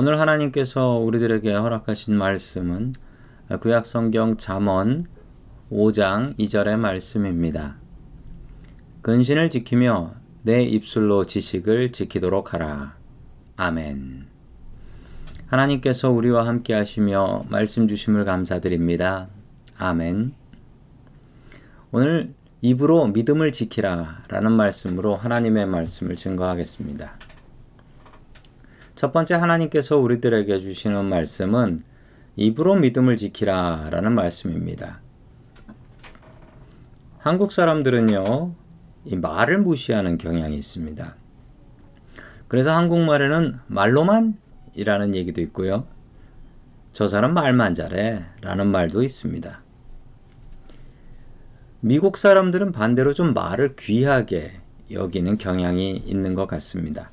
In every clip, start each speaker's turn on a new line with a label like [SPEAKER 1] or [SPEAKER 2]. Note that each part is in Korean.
[SPEAKER 1] 오늘 하나님께서 우리들에게 허락하신 말씀은 구약 성경 잠언 5장 2절의 말씀입니다. 근신을 지키며 내 입술로 지식을 지키도록 하라. 아멘. 하나님께서 우리와 함께 하시며 말씀 주심을 감사드립니다. 아멘. 오늘 입으로 믿음을 지키라 라는 말씀으로 하나님의 말씀을 증거하겠습니다. 첫 번째 하나님께서 우리들에게 주시는 말씀은 입으로 믿음을 지키라 라는 말씀입니다. 한국 사람들은요, 이 말을 무시하는 경향이 있습니다. 그래서 한국말에는 말로만 이라는 얘기도 있고요. 저 사람 말만 잘해 라는 말도 있습니다. 미국 사람들은 반대로 좀 말을 귀하게 여기는 경향이 있는 것 같습니다.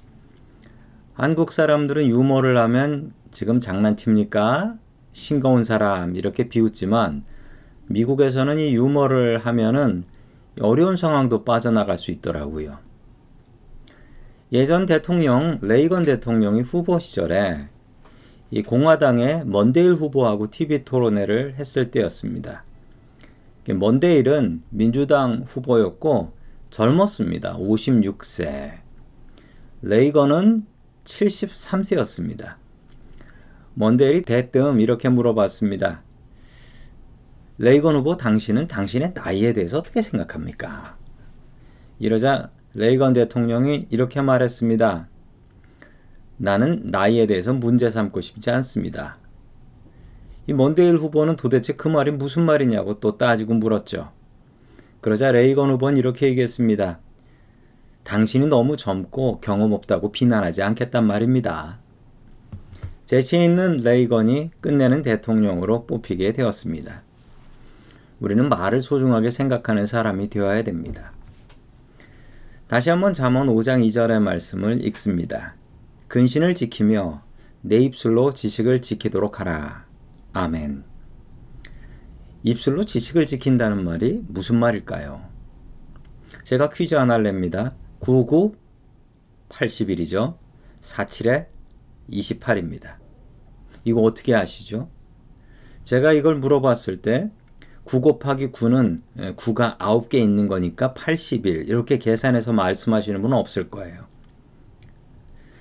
[SPEAKER 1] 한국 사람들은 유머를 하면 지금 장난칩니까? 싱거운 사람 이렇게 비웃지만 미국에서는 이 유머를 하면은 어려운 상황도 빠져나갈 수 있더라고요. 예전 대통령 레이건 대통령이 후보 시절에 이 공화당의 먼데일 후보하고 TV 토론회를 했을 때였습니다. 먼데일은 민주당 후보였고 젊었습니다. 56세. 레이건은 73세였습니다. 먼데일이 대뜸 이렇게 물어봤습니다. 레이건 후보 당신은 당신의 나이에 대해서 어떻게 생각합니까? 이러자 레이건 대통령이 이렇게 말했습니다. 나는 나이에 대해서 문제 삼고 싶지 않습니다. 이 먼데일 후보는 도대체 그 말이 무슨 말이냐고 또 따지고 물었죠. 그러자 레이건 후보는 이렇게 얘기했습니다. 당신이 너무 젊고 경험 없다고 비난하지 않겠단 말입니다. 재치 있는 레이건이 끝내는 대통령으로 뽑히게 되었습니다. 우리는 말을 소중하게 생각하는 사람이 되어야 됩니다. 다시 한번 잠언 5장 2절의 말씀을 읽습니다. 근신을 지키며 내 입술로 지식을 지키도록 하라. 아멘. 입술로 지식을 지킨다는 말이 무슨 말일까요? 제가 퀴즈 하나 냅니다. 99 80일이죠. 47에 28입니다. 이거 어떻게 아시죠? 제가 이걸 물어봤을 때 9 곱하기 9는 9가 9개 있는 거니까 80일 이렇게 계산해서 말씀하시는 분은 없을 거예요.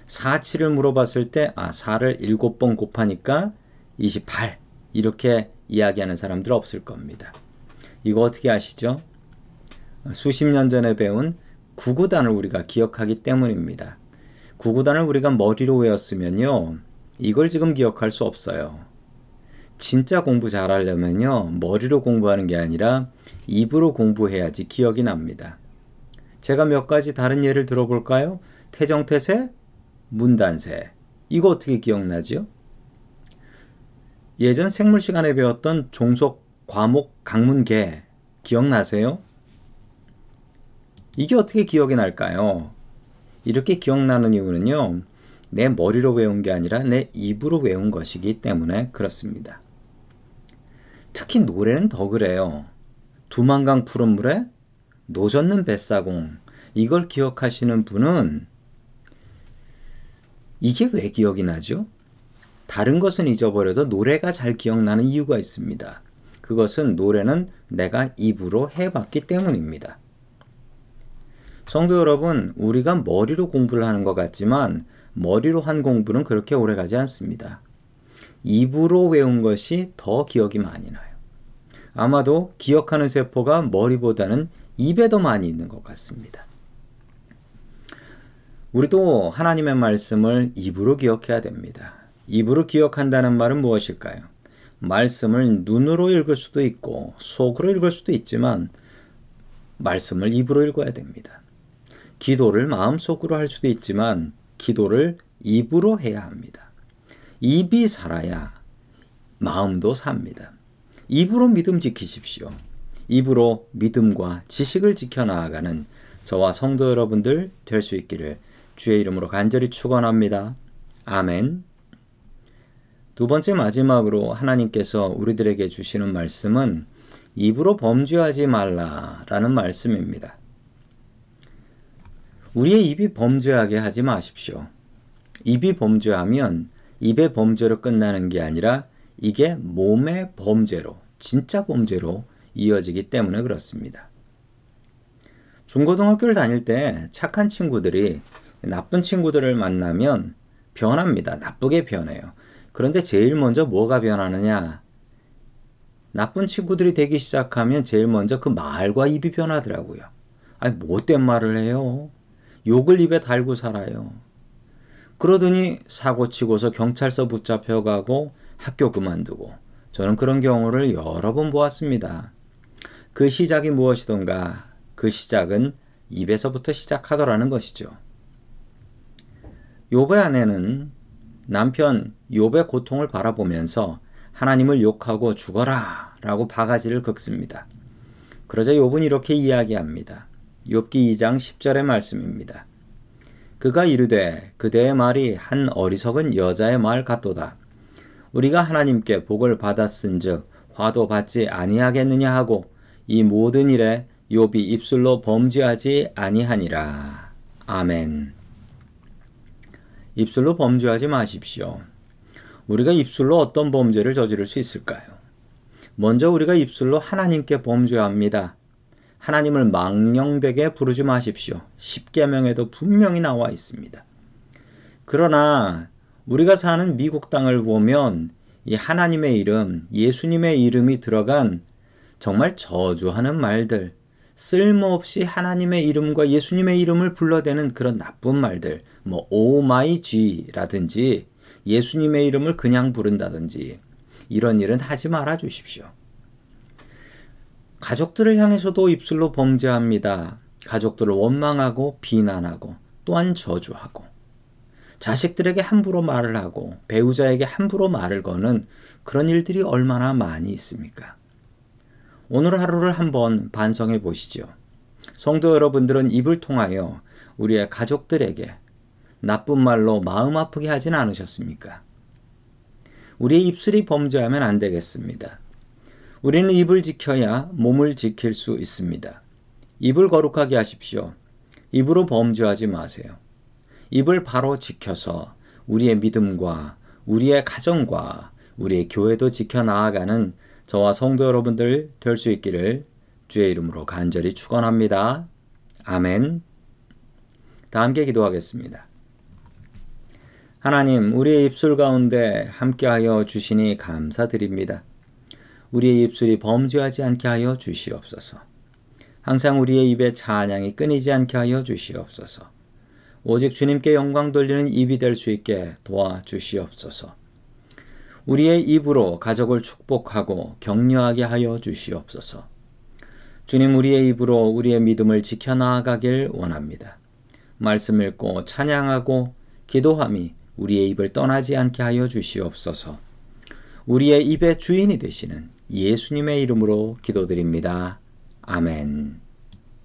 [SPEAKER 1] 47을 물어봤을 때 아, 4를 7번 곱하니까 28 이렇게 이야기하는 사람들 없을 겁니다. 이거 어떻게 아시죠? 수십 년 전에 배운 구구단을 우리가 기억하기 때문입니다. 구구단을 우리가 머리로 외웠으면요. 이걸 지금 기억할 수 없어요. 진짜 공부 잘하려면요. 머리로 공부하는 게 아니라 입으로 공부해야지 기억이 납니다. 제가 몇 가지 다른 예를 들어볼까요? 태정태세, 문단세. 이거 어떻게 기억나죠? 예전 생물 시간에 배웠던 종속 과목 강문계 기억나세요? 이게 어떻게 기억이 날까요? 이렇게 기억나는 이유는요, 내 머리로 외운 게 아니라 내 입으로 외운 것이기 때문에 그렇습니다. 특히 노래는 더 그래요. 두만강 푸른 물에 노젓는 뱃사공. 이걸 기억하시는 분은 이게 왜 기억이 나죠? 다른 것은 잊어버려도 노래가 잘 기억나는 이유가 있습니다. 그것은 노래는 내가 입으로 해봤기 때문입니다. 성도 여러분, 우리가 머리로 공부를 하는 것 같지만 머리로 한 공부는 그렇게 오래 가지 않습니다. 입으로 외운 것이 더 기억이 많이 나요. 아마도 기억하는 세포가 머리보다는 입에 더 많이 있는 것 같습니다. 우리도 하나님의 말씀을 입으로 기억해야 됩니다. 입으로 기억한다는 말은 무엇일까요? 말씀을 눈으로 읽을 수도 있고 속으로 읽을 수도 있지만 말씀을 입으로 읽어야 됩니다. 기도를 마음속으로 할 수도 있지만 기도를 입으로 해야 합니다. 입이 살아야 마음도 삽니다. 입으로 믿음 지키십시오. 입으로 믿음과 지식을 지켜나가는 저와 성도 여러분들 될 수 있기를 주의 이름으로 간절히 축원합니다. 아멘. 두 번째 마지막으로 하나님께서 우리들에게 주시는 말씀은 입으로 범죄하지 말라라는 말씀입니다. 우리의 입이 범죄하게 하지 마십시오. 입이 범죄하면 입의 범죄로 끝나는 게 아니라 이게 몸의 범죄로, 진짜 범죄로 이어지기 때문에 그렇습니다. 중고등학교를 다닐 때 착한 친구들이 나쁜 친구들을 만나면 변합니다. 나쁘게 변해요. 그런데 제일 먼저 뭐가 변하느냐? 나쁜 친구들이 되기 시작하면 제일 먼저 그 말과 입이 변하더라고요. 아니, 못된 말을 해요. 욕을 입에 달고 살아요. 그러더니 사고 치고서 경찰서 붙잡혀 가고 학교 그만두고 저는 그런 경우를 여러 번 보았습니다. 그 시작이 무엇이던가 그 시작은 입에서부터 시작하더라는 것이죠. 욥의 아내는 남편 욥의 고통을 바라보면서 하나님을 욕하고 죽어라 라고 바가지를 긁습니다. 그러자 욥은 이렇게 이야기합니다. 욥기 2장 10절의 말씀입니다. 그가 이르되 그대의 말이 한 어리석은 여자의 말 같도다. 우리가 하나님께 복을 받았은즉 화도 받지 아니하겠느냐 하고 이 모든 일에 욥이 입술로 범죄하지 아니하니라. 아멘. 입술로 범죄하지 마십시오. 우리가 입술로 어떤 범죄를 저지를 수 있을까요? 먼저 우리가 입술로 하나님께 범죄합니다. 하나님을 망령되게 부르지 마십시오. 십계명에도 분명히 나와 있습니다. 그러나 우리가 사는 미국 땅을 보면 이 하나님의 이름, 예수님의 이름이 들어간 정말 저주하는 말들, 쓸모없이 하나님의 이름과 예수님의 이름을 불러대는 그런 나쁜 말들, 뭐 오마이쥐라든지 예수님의 이름을 그냥 부른다든지 이런 일은 하지 말아 주십시오. 가족들을 향해서도 입술로 범죄합니다. 가족들을 원망하고 비난하고 또한 저주하고 자식들에게 함부로 말을 하고 배우자에게 함부로 말을 거는 그런 일들이 얼마나 많이 있습니까? 오늘 하루를 한번 반성해 보시죠. 성도 여러분들은 입을 통하여 우리의 가족들에게 나쁜 말로 마음 아프게 하진 않으셨습니까? 우리의 입술이 범죄하면 안 되겠습니다. 우리는 입을 지켜야 몸을 지킬 수 있습니다. 입을 거룩하게 하십시오. 입으로 범죄하지 마세요. 입을 바로 지켜서 우리의 믿음과 우리의 가정과 우리의 교회도 지켜 나아가는 저와 성도 여러분들 될 수 있기를 주의 이름으로 간절히 축원합니다. 아멘. 다 함께 기도하겠습니다. 하나님, 우리의 입술 가운데 함께하여 주시니 감사드립니다. 우리의 입술이 범죄하지 않게 하여 주시옵소서. 항상 우리의 입에 찬양이 끊이지 않게 하여 주시옵소서. 오직 주님께 영광 돌리는 입이 될 수 있게 도와 주시옵소서. 우리의 입으로 가족을 축복하고 격려하게 하여 주시옵소서. 주님 우리의 입으로 우리의 믿음을 지켜나가길 원합니다. 말씀 읽고 찬양하고 기도함이 우리의 입을 떠나지 않게 하여 주시옵소서. 우리의 입의 주인이 되시는 예수님의 이름으로 기도드립니다. 아멘.